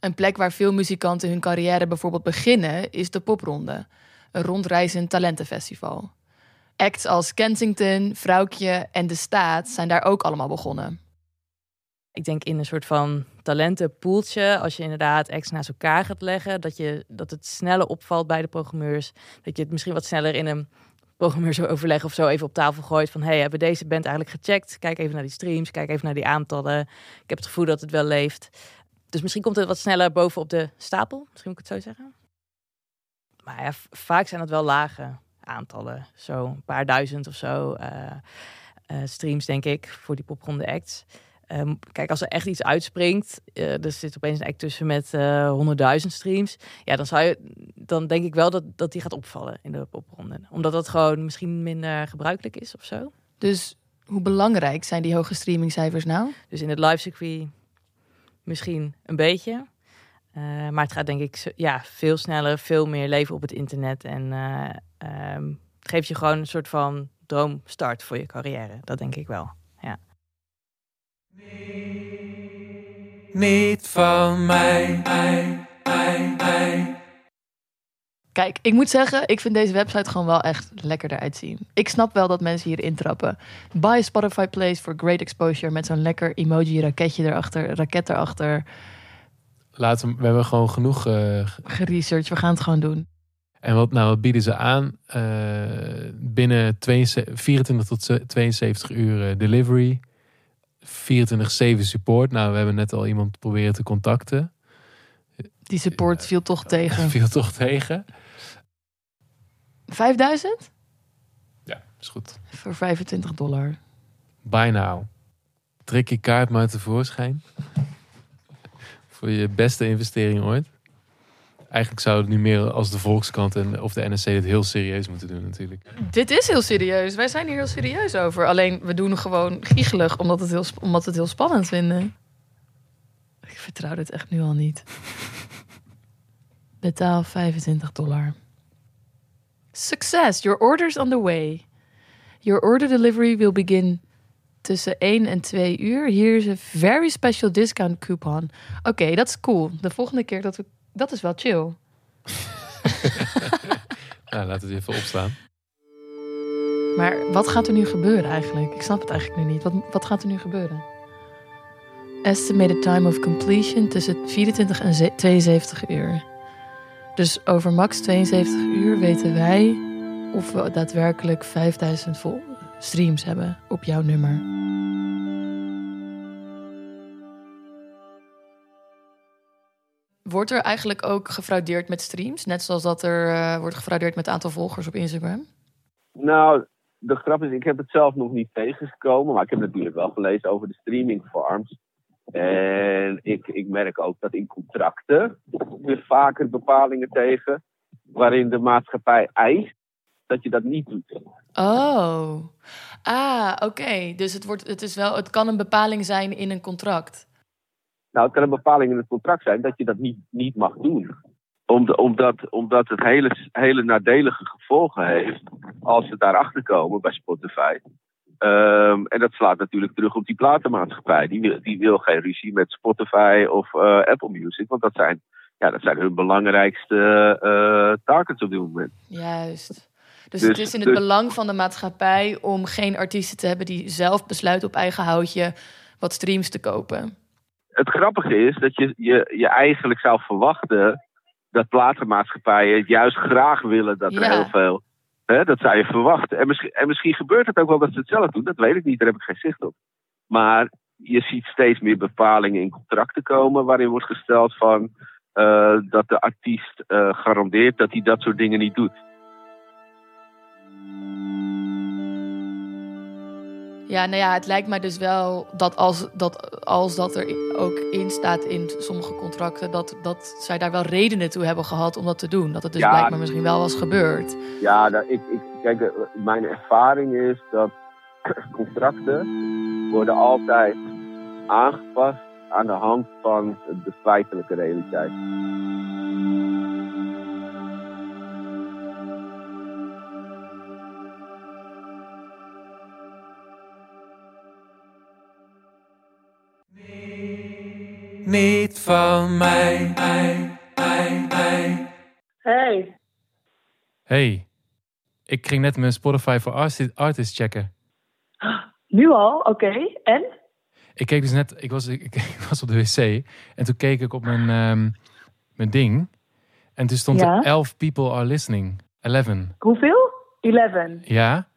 Een plek waar veel muzikanten hun carrière bijvoorbeeld beginnen is de popronde, een rondreizend talentenfestival. Acts als Kensington, Vrouwtje en De Staat zijn daar ook allemaal begonnen. Ik denk in een soort van talentenpoeltje, als je inderdaad acts naast elkaar gaat leggen, dat, je, dat het sneller opvalt bij de programmeurs. Dat je het misschien wat sneller in een programmeursoverleg of zo even op tafel gooit van hey, hebben deze band eigenlijk gecheckt? Kijk even naar die streams, kijk even naar die aantallen. Ik heb het gevoel dat het wel leeft. Dus misschien komt het wat sneller boven op de stapel, misschien moet ik het zo zeggen. Maar ja, vaak zijn het wel lage aantallen. Zo een paar duizend of zo eh, eh, streams, denk ik, voor die popronde acts. Ehm, kijk, als er echt iets uitspringt, eh, er zit opeens een act tussen met eh 100.000 streams. Ja, dan, zou je, dan denk ik wel dat, dat die gaat opvallen in de popronde. Omdat dat gewoon misschien minder gebruikelijk is of zo. Dus hoe belangrijk zijn die hoge streamingcijfers nou? Dus in het live circuit misschien een beetje. Eh, maar het gaat denk ik ja, veel sneller, veel meer leven op het internet. En eh, ehm, het geeft je gewoon een soort van droomstart voor je carrière. Dat denk ik wel. Ja. Niet van mij. Kijk, ik moet zeggen, ik vind deze website gewoon wel echt lekker eruit zien. Ik snap wel dat mensen hier intrappen. Buy a Spotify Plays for great exposure met zo'n lekker emoji raketje erachter, raket erachter. Laten we, we hebben gewoon genoeg. Geresearch, we gaan het gewoon doen. en wat, nou, wat bieden ze aan? Eh, binnen 72 24 tot ze- 72 uur eh, delivery. 24-7 support. Nou, we hebben net al iemand proberen te contacten. Die support viel toch tegen. Viel toch tegen. 5000? Ja, is goed. Voor 25 dollar. Buy now. Trek je kaart maar tevoorschijn. Je beste investering ooit. Eigenlijk zou het nu meer als de Volkskrant en, of de NSC het heel serieus moeten doen natuurlijk. Dit is heel serieus. Wij zijn hier heel serieus over. Alleen we doen gewoon giechelig omdat, het heel, omdat het heel spannend vinden. Ik vertrouw dit echt nu al niet. Betaal 25 dollar. Success! Your order's on the way. Your order delivery will begin tussen 1 en 2 uur. Hier is een very special discount coupon. Oké, dat is cool. De volgende keer dat we... Dat is wel chill. Nou, laten we het even opstaan. Maar wat gaat er nu gebeuren eigenlijk? Ik snap het eigenlijk nu niet. Wat, wat gaat er nu gebeuren? Estimated time of completion tussen 24 en ze- 72 uur. Dus over max 72 uur weten wij of we daadwerkelijk 5000 vol streams hebben op jouw nummer. Wordt er eigenlijk ook gefraudeerd met streams? Net zoals dat er eh, wordt gefraudeerd met het aantal volgers op Instagram? Nou, de grap is, ik heb het zelf nog niet tegengekomen, maar ik heb natuurlijk wel gelezen over de streaming farms. En ik, ik merk ook dat in contracten weer vaker bepalingen tegen waarin de maatschappij eist dat je dat niet doet. Oh. Ah, oké. Dus het, wordt, het, is wel, het kan een bepaling zijn in een contract. Nou, het kan een bepaling in het contract zijn dat je dat niet, niet mag doen. Om de- omdat, omdat het hele, hele nadelige gevolgen heeft als ze daarachter komen bij Spotify. Ehm, en dat slaat natuurlijk terug op die platenmaatschappij. Die wil, die wil geen ruzie met Spotify of eh, Apple Music, want dat zijn, ja, dat zijn hun belangrijkste eh, targets op dit moment. Juist. Dus, Dus- het is in het dus- belang van de maatschappij om geen artiesten te hebben die zelf besluiten op eigen houtje wat streams te kopen. Het grappige is dat je, je, je eigenlijk zou verwachten dat platenmaatschappijen het juist graag willen dat er Ja. heel veel. Hè, dat zou je verwachten. En misschien, en misschien gebeurt het ook wel dat ze het zelf doen, dat weet ik niet, daar heb ik geen zicht op. Maar je ziet steeds meer bepalingen in contracten komen waarin wordt gesteld van eh, dat de artiest eh, garandeert dat hij dat soort dingen niet doet. Ja, nou ja, het lijkt mij dus wel dat als dat, als dat er ook in staat in sommige contracten, dat, dat zij daar wel redenen toe hebben gehad om dat te doen. Dat het dus Ja. blijkbaar misschien wel was gebeurd. Ja, nou, ik, ik, kijk, eh, mijn ervaring is dat contracten worden altijd aangepast aan de hand van de feitelijke realiteit. Niet van mij. Hey, Hey, ik ging net mijn Spotify voor Artist, artist checken. nu al? Oké, en? Ik keek dus net, ik was, ik, ik was op de wc en toen keek ik op mijn, ehm, mijn ding. En toen stond Ja? er 11 people are listening. 11. Hoeveel? 11. Ja.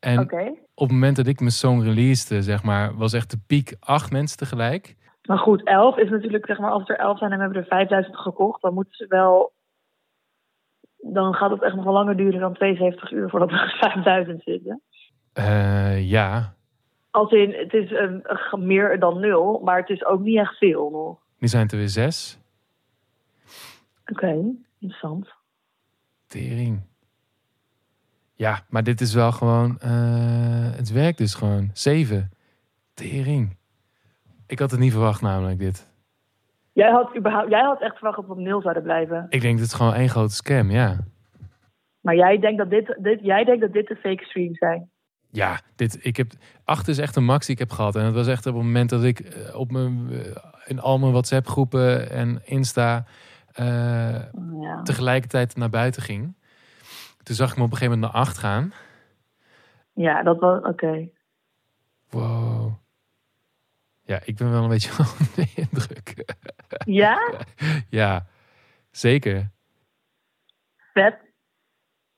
En Oké. op het moment dat ik mijn song releaste, zeg maar, was echt de piek acht mensen tegelijk. Maar goed, 11 is natuurlijk, zeg maar, als er 11 zijn en we hebben er 5000 gekocht, dan moeten ze wel. Dan gaat het echt nog wel langer duren dan 72 uur voordat er 5000 zitten. Eh, ja, Als in, het is een, een- meer dan nul, maar het is ook niet echt veel nog. nu zijn het er weer zes. Oké, interessant. Tering. Ja, maar dit is wel gewoon, eh, het werkt dus gewoon. Zeven. Tering. Ik had het niet verwacht namelijk dit. Jij had, überhaupt, jij had echt verwacht dat we op nul zouden blijven. Ik denk dat het gewoon één grote scam, ja. Maar jij denkt dat dit, dit, jij denkt dat dit de fake streams zijn. Ja, dit, ik heb, acht is echt een max die ik heb gehad. En dat was echt op het moment dat ik eh, op mijn, eh, in al mijn WhatsApp groepen en Insta eh, Ja. tegelijkertijd naar buiten ging. Toen zag ik me op een gegeven moment naar acht gaan. Ja, dat was oké. Wow. Ja, ik ben wel een beetje onder de indruk. Ja? ja, zeker. Vet.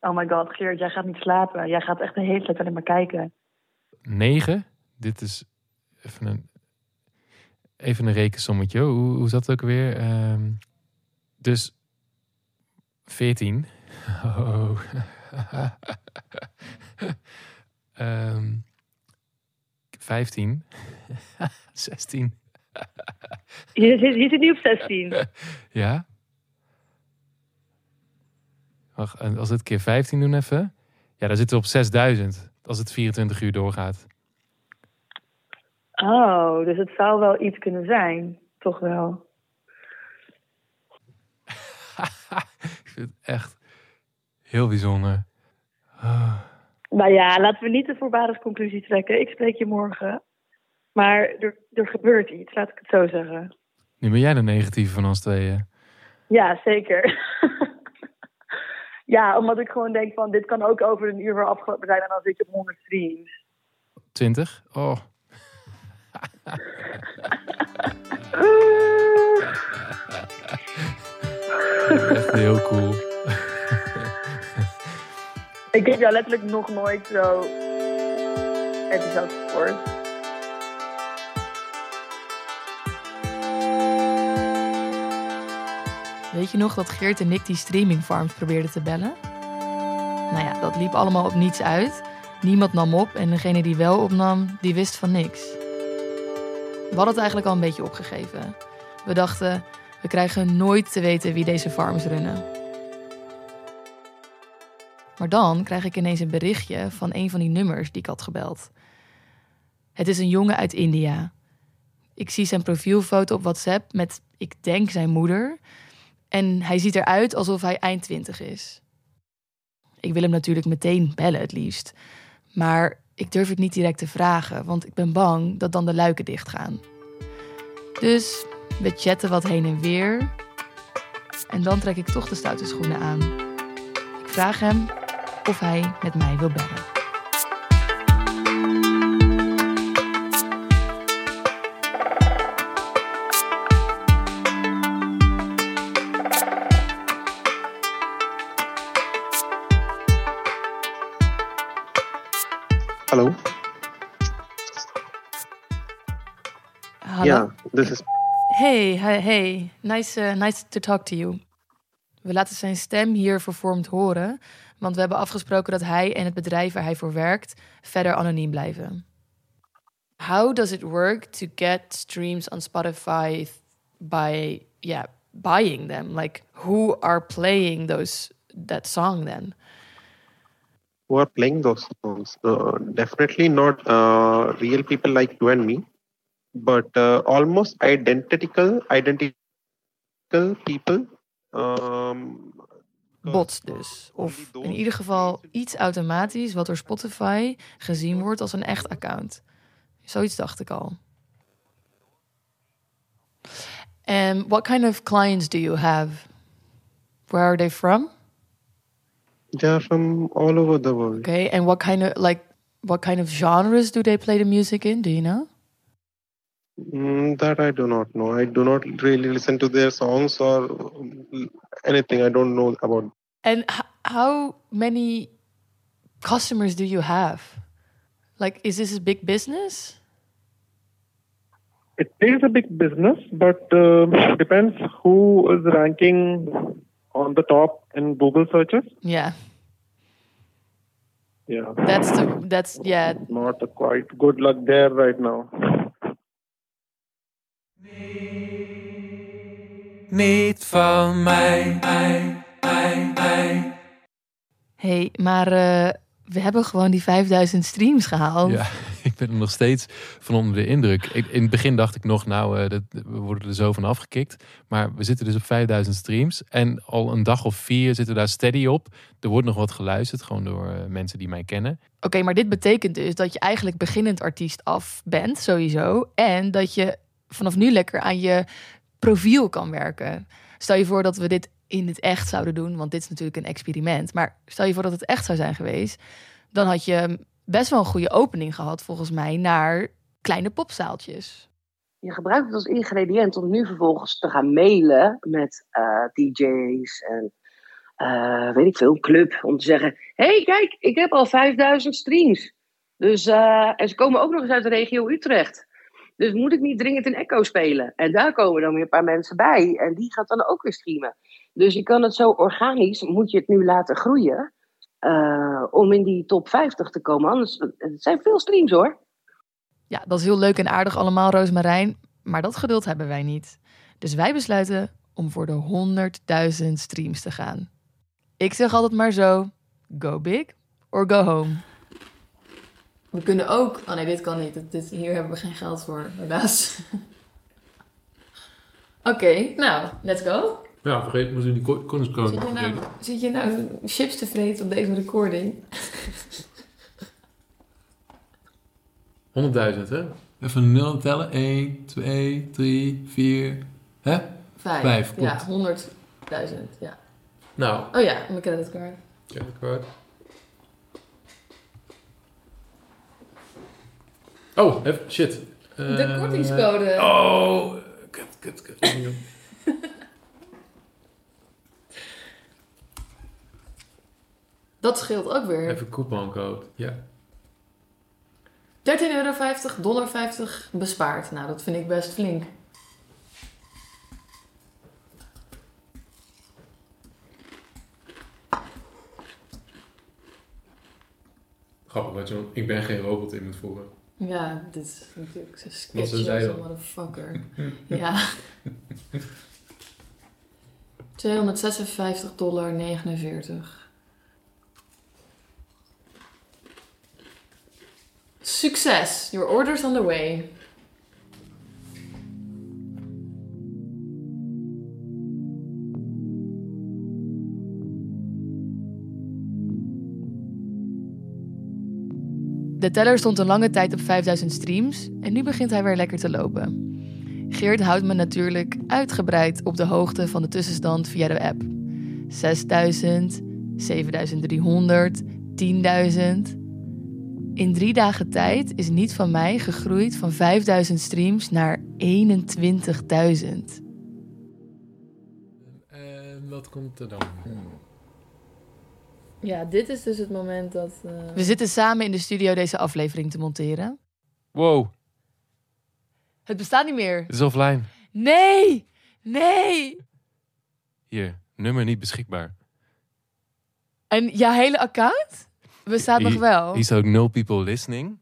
Oh my god, Geert, jij gaat niet slapen. Jij gaat echt de hele tijd alleen maar kijken. Negen. Dit is even een, even een rekensommetje. Hoe, hoe zat het ook weer? Ehm, dus 14. Oh. Ehm, 15. 16. Je zit, je zit nu op 16. Ja. Wacht, en als we het keer 15 doen even. Ja, dan zitten we op 6000. Als het 24 uur doorgaat. Oh, dus het zou wel iets kunnen zijn. Toch wel. Ik vind het echt heel bijzonder. Ah. Nou ja, laten we niet de voorbarig conclusie trekken. Ik spreek je morgen. Maar er, er gebeurt iets, laat ik het zo zeggen. Nu ben jij de negatieve van ons tweeën. Ja, zeker. ja, omdat ik gewoon denk van, dit kan ook over een uur weer afgelopen zijn en dan zit je op 100 streams. 20? Oh. Ik heb jou letterlijk nog nooit zo enthousiast gehoord. Weet je nog dat Geert en ik die streaming farms probeerden te bellen? Nou ja, dat liep allemaal op niets uit. Niemand nam op en degene die wel opnam, die wist van niks. We hadden het eigenlijk al een beetje opgegeven. We dachten, we krijgen nooit te weten wie deze farms runnen. Maar dan krijg ik ineens een berichtje van een van die nummers die ik had gebeld. Het is een jongen uit India. Ik zie zijn profielfoto op WhatsApp met, ik denk, zijn moeder. En hij ziet eruit alsof hij eind twintig is. Ik wil hem natuurlijk meteen bellen, het liefst. Maar ik durf het niet direct te vragen, want ik ben bang dat dan de luiken dichtgaan. Dus we chatten wat heen en weer. En dan trek ik toch de stoute schoenen aan. Ik vraag hem of hij met mij wil bellen. Hello. Hallo. Yeah, this is. Hey, hey, hey. Nice, uh, nice to talk to you. We laten zijn stem hier vervormd horen, want we hebben afgesproken dat hij en het bedrijf waar hij voor werkt verder anoniem blijven. How does it work to get streams on Spotify by, yeah, buying them? Like, who are playing those that song then? Who are playing those songs? Uh, definitely not uh, real people like you and me, but uh, almost identical, identical people. Um, Bots dus. Of in ieder geval iets automatisch wat door Spotify gezien wordt als een echt account. Zoiets dacht ik al. And what kind of clients do you have? Where are they from? they are from all over the world. Okay, and what kind of like what kind of genres do they play the music in? Do you know? Mm, that I do not know. I do not really listen to their songs or um, anything. I don't know about. And h- how many customers do you have? Like, is this a big business? It is a big business, but uh, depends who is ranking on the top in Google searches. Yeah, Yeah, that's the that's yeah. not a quite good luck there right now. Niet van mij, mij, mij, mij. Hey, maar eh, we hebben gewoon die 5000 streams gehaald. Ja, ik ben er nog steeds van onder de indruk. Ik, in het begin dacht ik nog, nou, eh, dat, we worden er zo van afgekikt. Maar we zitten dus op 5000 streams. En al een dag of vier zitten we daar steady op. Er wordt nog wat geluisterd, gewoon door eh, mensen die mij kennen. Oké, maar dit betekent dus dat je eigenlijk beginnend artiest af bent, sowieso. En dat je vanaf nu lekker aan je profiel kan werken. Stel je voor dat we dit in het echt zouden doen, want dit is natuurlijk een experiment. Maar stel je voor dat het echt zou zijn geweest, dan had je best wel een goede opening gehad, volgens mij, naar kleine popzaaltjes. Je gebruikt het als ingrediënt om nu vervolgens te gaan mailen met eh, DJ's en eh, weet ik veel, club. Om te zeggen: hey, kijk, ik heb al 5000 streams. Dus, eh, en ze komen ook nog eens uit de regio Utrecht. Dus moet ik niet dringend een Echo spelen? En daar komen dan weer een paar mensen bij. En die gaat dan ook weer streamen. Dus je kan het zo organisch, moet je het nu laten groeien. eh, om in die top 50 te komen. Anders, het zijn veel streams hoor. Ja, dat is heel leuk en aardig allemaal, Roosmarijn. Maar dat geduld hebben wij niet. Dus wij besluiten om voor de 100.000 streams te gaan. Ik zeg altijd maar zo: go big or go home. We kunnen ook. Oh nee, dit kan niet. Dit, dit- hier hebben we geen geld voor, helaas. Oké, nou, let's go. Ja, vergeet moest in die koningskroon. Zit je, nou, zit je nou chips te vreten op deze recording? 100.000, hè? Even een nul tellen. 1, 2, 3, 4. Hè? Vijf. Vijf, klopt. Ja, 100.000. Ja. Nou. Oh ja, mijn creditcard. Creditcard. Oh, shit. De Eh, kortingscode. Oh, kut, kut, kut. Dat scheelt ook weer. Even couponcode, ja. 13,50 euro, dollar 50 bespaard. Nou, dat vind ik best flink. Grappig dat je, ik ben geen robot in moet voeren. Ja, dit is natuurlijk zo'n Wat ze sketch zei als een motherfucker. ja. 256 dollar 49. Succes! Your order's on the way. De teller stond een lange tijd op 5000 streams en nu begint hij weer lekker te lopen. Geert houdt me natuurlijk uitgebreid op de hoogte van de tussenstand via de app. 6000, 7300, 10.000. In drie dagen tijd is niet van mij gegroeid van 5000 streams naar 21.000. En wat komt er dan? Ja, dit is dus het moment dat. We zitten samen in de studio deze aflevering te monteren. Wow, Het bestaat niet meer. het is offline. Nee! Nee! Hier, nummer niet beschikbaar. En jouw hele account bestaat nog wel. Hier staat ook no people listening.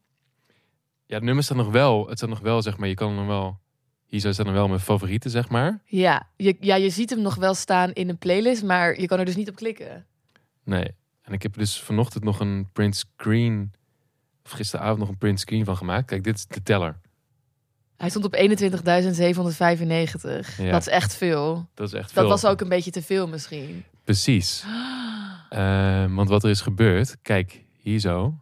Ja, het nummer staat nog wel. Het staat nog wel, zeg maar. Je kan hem nog wel. Hier staat nog wel mijn favorieten, zeg maar. Ja je, ja, je ziet hem nog wel staan in een playlist, maar je kan er dus niet op klikken. Nee. En ik heb dus vanochtend nog een print screen. Of gisteravond nog een print screen van gemaakt. Kijk, dit is de teller. Hij stond op 21.795. Ja. Dat is echt veel. Dat is echt Dat veel. was ook een beetje te veel misschien. Precies. Ehm, want wat er is gebeurd, kijk, hier zo.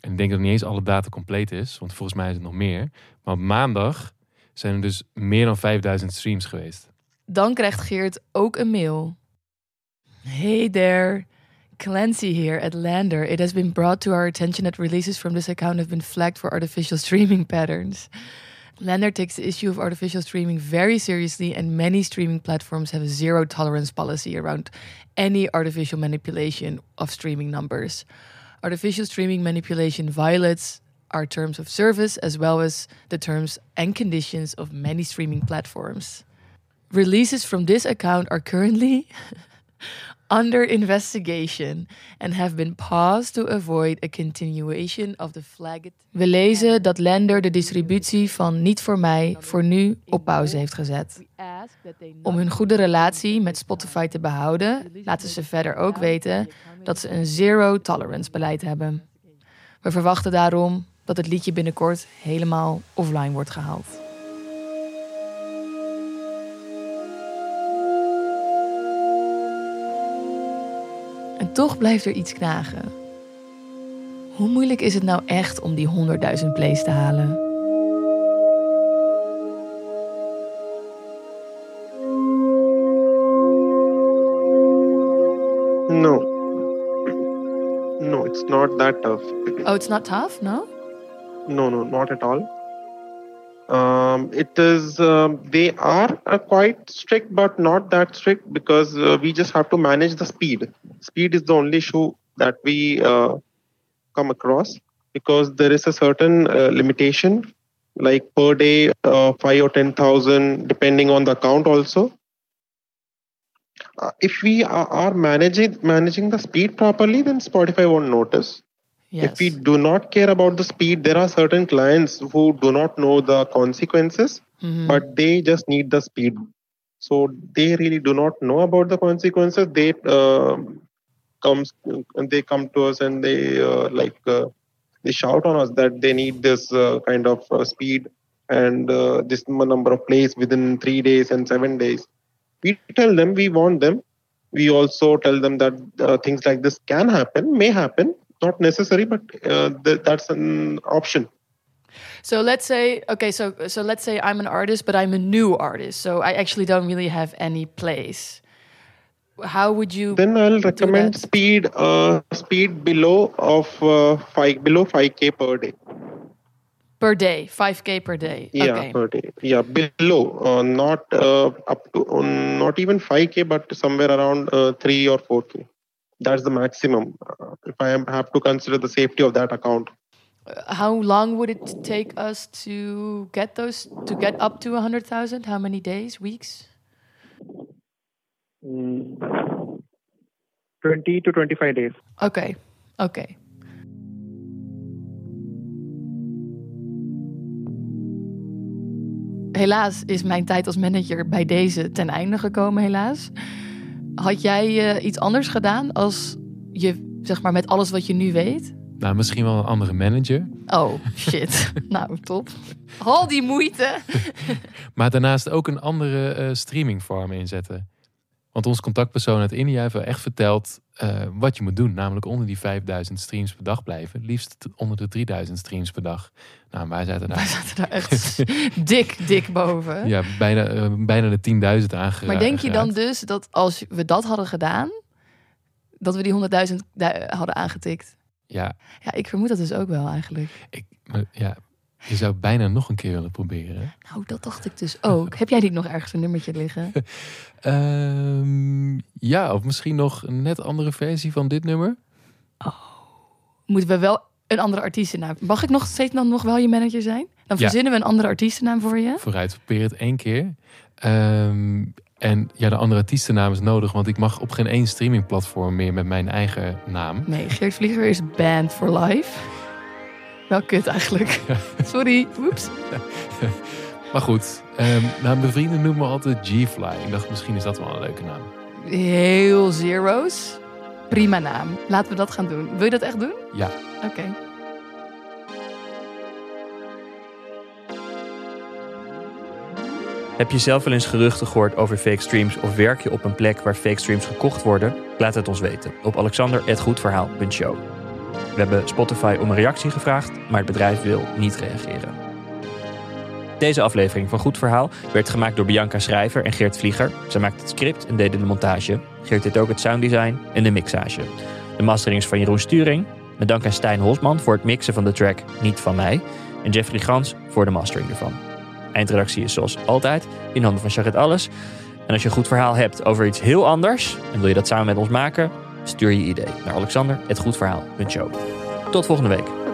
En ik denk dat niet eens alle data compleet is, want volgens mij is het nog meer. Maar op maandag zijn er dus meer dan 5000 streams geweest. Dan krijgt Geert ook een mail. Hey there. Clancy here at Lander. It has been brought to our attention that releases from this account have been flagged for artificial streaming patterns. Lander takes the issue of artificial streaming very seriously, and many streaming platforms have a zero tolerance policy around any artificial manipulation of streaming numbers. Artificial streaming manipulation violates our terms of service as well as the terms and conditions of many streaming platforms. Releases from this account are currently under investigation and have been paused to avoid a continuation of the flagged. We lezen dat Lender de distributie van Niet voor mij voor nu op pauze heeft gezet. Om hun goede relatie met Spotify te behouden, laten ze verder ook weten dat ze een zero tolerance beleid hebben. We verwachten daarom dat het liedje binnenkort helemaal offline wordt gehaald. Toch blijft er iets knagen. Hoe moeilijk is het nou echt om die 100.000 plays te halen? No. No, it's not that tough. Oh, it's not tough, no? No, no, not at all. Um, it is, um, they are uh, quite strict, but not that strict because uh, we just have to manage the speed. Speed is the only issue that we uh, come across because there is a certain uh, limitation, like per day, uh, five or 10,000, depending on the account also. Uh, if we are managing managing the speed properly, then Spotify won't notice. If we do not care about the speed, there are certain clients who do not know the consequences, Mhm. but they just need the speed. So they really do not know about the consequences. They um comes and they come to us and they uh, like uh, they shout on us that they need this uh, kind of uh, speed and uh, this number of plays within three days and seven days. We tell them we want them. We also tell them that uh, things like this can happen, may happen, not necessary, but uh, th- that's an option. So let's say, okay, so so let's say I'm an artist, but I'm a new artist, so I actually don't really have any place. How would you? Then I'll recommend speed uh, speed below of uh, five below five k per day. per day, 5k per day. Yeah, okay. per day. Yeah, below, uh, not uh, up to, uh, not even 5k, but somewhere around uh, 3 or 4k. That's the maximum. Uh, if I am, have to consider the safety of that account. How long would it take us to get those to get up to 100,000? How many days, weeks? Mm, 20 to 25 days. okay okay Helaas is mijn tijd als manager bij deze ten einde gekomen, helaas. Had jij eh, iets anders gedaan als je, zeg maar, met alles wat je nu weet? Nou, misschien wel een andere manager. Oh, shit. nou, top. Al die moeite. Maar daarnaast ook een andere eh streamingvorm inzetten. Want ons contactpersoon uit India heeft wel echt verteld eh, wat je moet doen. Namelijk onder die 5000 streams per dag blijven. Liefst onder de 3000 streams per dag. Nou, wij zaten daar, Wij zaten daar echt dik, dik boven. ja, bijna, eh, bijna de 10.000 aangeraakt. Maar denk je dan dus dat als we dat hadden gedaan, dat we die 100.000 du- hadden aangetikt? Ja, Ja, ik vermoed dat dus ook wel eigenlijk. maar ja, je zou bijna nog een keer willen proberen. Nou, dat dacht ik dus ook. Heb jij niet nog ergens een nummertje liggen? Ehm, ja, of misschien nog een net andere versie van dit nummer. Moeten we wel een andere artiestennaam? Mag ik nog steeds dan nog wel je manager zijn? Dan Ja. verzinnen we een andere artiestennaam voor je. Vooruit, probeer het één keer. Ehm, en ja, de andere artiestennaam is nodig, want ik mag op geen één streamingplatform meer met mijn eigen naam. Nee, Geert Vlieger is banned for life. Wel kut eigenlijk. Sorry, woeps. Maar goed, ehm, nou, mijn vrienden noemen me altijd G-Fly. Ik dacht, misschien is dat wel een leuke naam. Heel zero's. Prima naam. Laten we dat gaan doen. Wil je dat echt doen? Ja. Oké. Heb je zelf wel eens geruchten gehoord over fake streams of werk je op een plek waar fake streams gekocht worden? Laat het ons weten op alexander.goedverhaal.show. We hebben Spotify om een reactie gevraagd, maar het bedrijf wil niet reageren. Deze aflevering van Goed Verhaal werd gemaakt door Bianca Schrijver en Geert Vlieger. Zij maakte het script en deden de montage. Geert deed ook het sounddesign en de mixage. De mastering is van Jeroen Sturing. Met dank aan Stijn Hosman voor het mixen van de track Niet van mij. En Jeffrey Gans voor de mastering ervan. Eindredactie is zoals altijd in handen van Charit Alles. En als je een goed verhaal hebt over iets heel anders en wil je dat samen met ons maken, stuur je idee naar alexander.goedverhaal.show. Tot volgende week.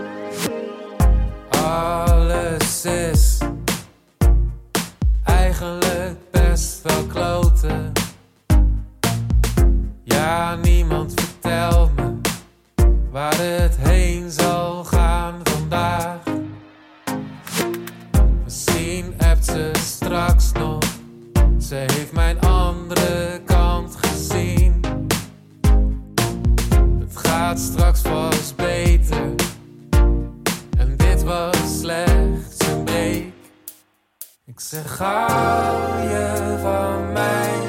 Zeg, hou je van mij?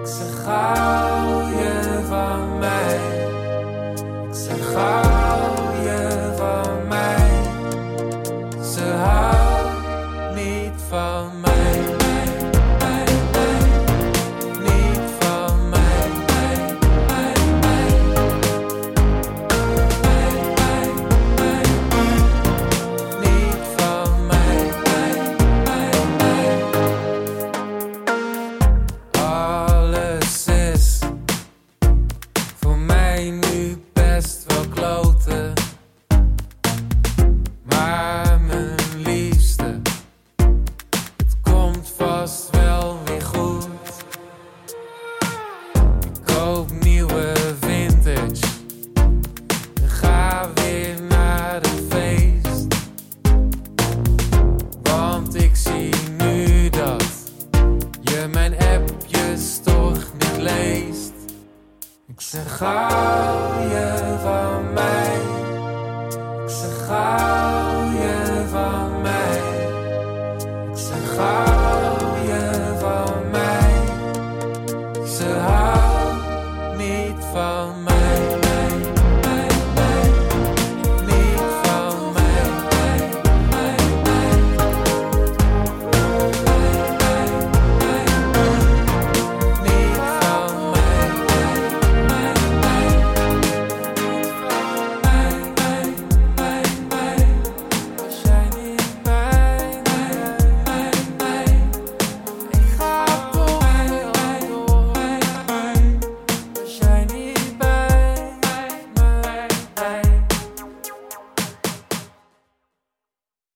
Ik zeg, hou